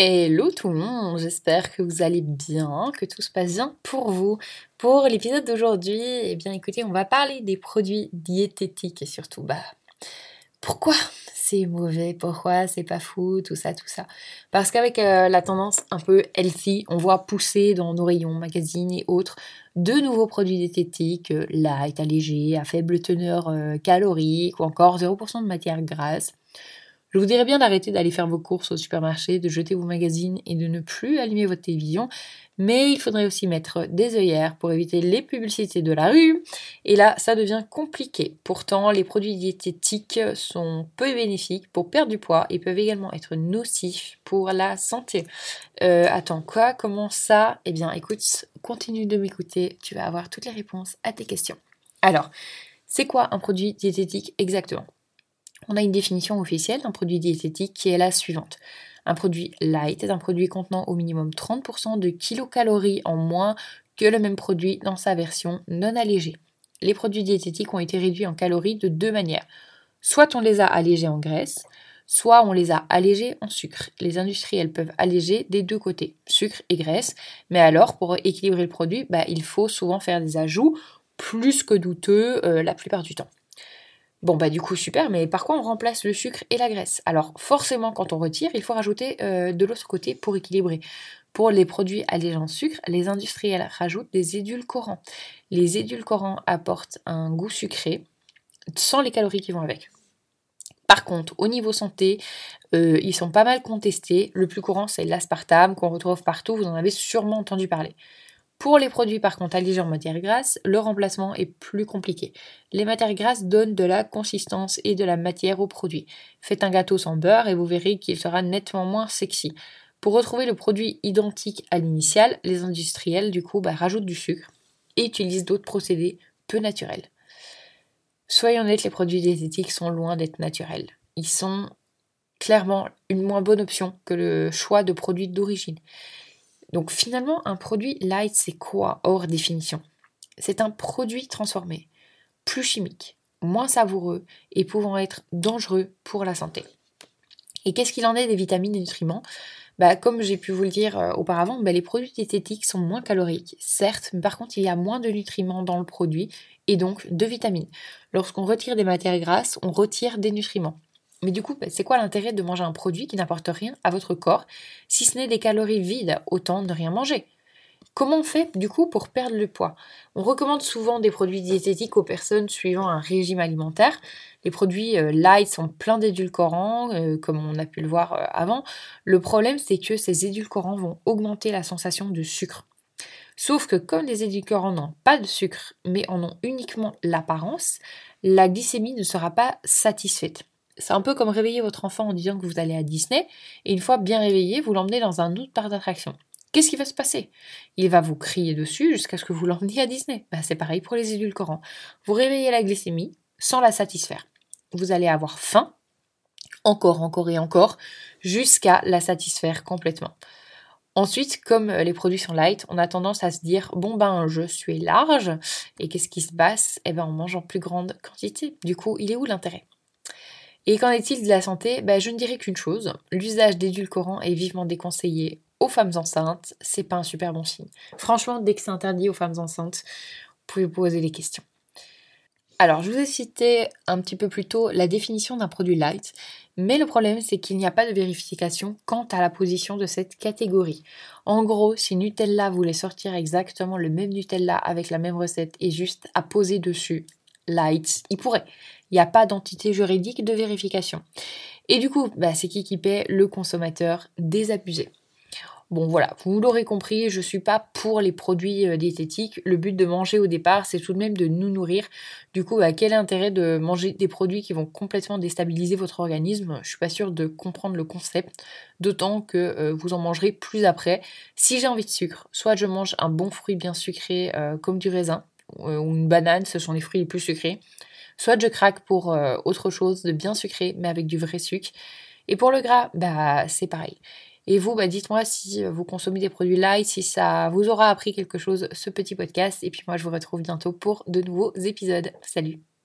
Hello tout le monde, j'espère que vous allez bien, que tout se passe bien pour vous. Pour l'épisode d'aujourd'hui, eh bien écoutez, on va parler des produits diététiques et surtout, bah, pourquoi c'est mauvais, pourquoi c'est pas fou, tout ça, tout ça. Parce qu'avec euh, la tendance un peu healthy, on voit pousser dans nos rayons, magazines et autres, de nouveaux produits diététiques, euh, light, allégés, à faible teneur euh, calorique ou encore 0% de matière grasse. Je vous dirais bien d'arrêter d'aller faire vos courses au supermarché, de jeter vos magazines et de ne plus allumer votre télévision, mais il faudrait aussi mettre des œillères pour éviter les publicités de la rue, et là ça devient compliqué. Pourtant, les produits diététiques sont peu bénéfiques pour perdre du poids et peuvent également être nocifs pour la santé. Euh, attends, quoi? Comment ça? Eh bien écoute, continue de m'écouter, tu vas avoir toutes les réponses à tes questions. Alors, c'est quoi un produit diététique exactement? On a une définition officielle d'un produit diététique qui est la suivante. Un produit light est un produit contenant au minimum 30% de kilocalories en moins que le même produit dans sa version non allégée. Les produits diététiques ont été réduits en calories de deux manières. Soit on les a allégés en graisse, soit on les a allégés en sucre. Les industriels peuvent alléger des deux côtés, sucre et graisse, mais alors pour équilibrer le produit, bah, il faut souvent faire des ajouts plus que douteux euh, la plupart du temps. Bon bah du coup super, mais par quoi on remplace le sucre et la graisse? Alors forcément quand on retire, il faut rajouter euh, de l'autre côté pour équilibrer. Pour les produits allégeants en sucre, les industriels rajoutent des édulcorants. Les édulcorants apportent un goût sucré sans les calories qui vont avec. Par contre, au niveau santé, euh, ils sont pas mal contestés. Le plus courant, c'est l'aspartame qu'on retrouve partout. Vous en avez sûrement entendu parler. Pour les produits par contre allégés en matière grasse, le remplacement est plus compliqué. Les matières grasses donnent de la consistance et de la matière au produit. Faites un gâteau sans beurre et vous verrez qu'il sera nettement moins sexy. Pour retrouver le produit identique à l'initial, les industriels du coup bah, rajoutent du sucre et utilisent d'autres procédés peu naturels. Soyons honnêtes, les produits diététiques sont loin d'être naturels. Ils sont clairement une moins bonne option que le choix de produits d'origine. Donc finalement, un produit light, c'est quoi hors définition? C'est un produit transformé, plus chimique, moins savoureux et pouvant être dangereux pour la santé. Et qu'est-ce qu'il en est des vitamines et nutriments? Bah, Comme j'ai pu vous le dire euh, auparavant, bah, les produits diététiques sont moins caloriques, certes, mais par contre il y a moins de nutriments dans le produit et donc de vitamines. Lorsqu'on retire des matières grasses, on retire des nutriments. Mais du coup, bah, c'est quoi l'intérêt de manger un produit qui n'apporte rien à votre corps, si ce n'est des calories vides, autant ne rien manger? Comment on fait du coup pour perdre le poids? On recommande souvent des produits diététiques aux personnes suivant un régime alimentaire. Les produits euh, light sont pleins d'édulcorants, euh, comme on a pu le voir euh, avant. Le problème, c'est que ces édulcorants vont augmenter la sensation de sucre. Sauf que comme les édulcorants n'ont pas de sucre, mais en ont uniquement l'apparence, la glycémie ne sera pas satisfaite. C'est un peu comme réveiller votre enfant en disant que vous allez à Disney, et une fois bien réveillé, vous l'emmenez dans un autre parc d'attraction. Qu'est-ce qui va se passer? Il va vous crier dessus jusqu'à ce que vous l'emmeniez à Disney. Bah, c'est pareil pour les édulcorants. Vous réveillez la glycémie sans la satisfaire. Vous allez avoir faim, encore, encore et encore, jusqu'à la satisfaire complètement. Ensuite, comme les produits sont light, on a tendance à se dire bon ben je suis large et qu'est-ce qui se passe? Eh ben on mange en plus grande quantité. Du coup, il est où l'intérêt? Et qu'en est-il de la santé? Ben, Je ne dirais qu'une chose, l'usage d'édulcorants est vivement déconseillé aux femmes enceintes, c'est pas un super bon signe. Franchement, dès que c'est interdit aux femmes enceintes, vous pouvez vous poser les questions. Alors, je vous ai cité un petit peu plus tôt la définition d'un produit light, mais le problème c'est qu'il n'y a pas de vérification quant à la position de cette catégorie. En gros, si Nutella voulait sortir exactement le même Nutella avec la même recette et juste à poser dessus light, il pourrait. Il n'y a pas d'entité juridique de vérification. Et du coup, bah, c'est qui qui paie Le consommateur désabusé. Bon voilà, vous l'aurez compris, je ne suis pas pour les produits euh, diététiques. Le but de manger au départ, c'est tout de même de nous nourrir. Du coup, bah, quel intérêt de manger des produits qui vont complètement déstabiliser votre organisme? Je suis pas sûre de comprendre le concept, d'autant que euh, vous en mangerez plus après. Si j'ai envie de sucre, soit je mange un bon fruit bien sucré euh, comme du raisin ou une banane, ce sont les fruits les plus sucrés. Soit je craque pour euh, autre chose de bien sucré, mais avec du vrai sucre. Et pour le gras, bah c'est pareil. Et vous, bah, dites-moi si vous consommez des produits light, si ça vous aura appris quelque chose, ce petit podcast. Et puis moi, je vous retrouve bientôt pour de nouveaux épisodes. Salut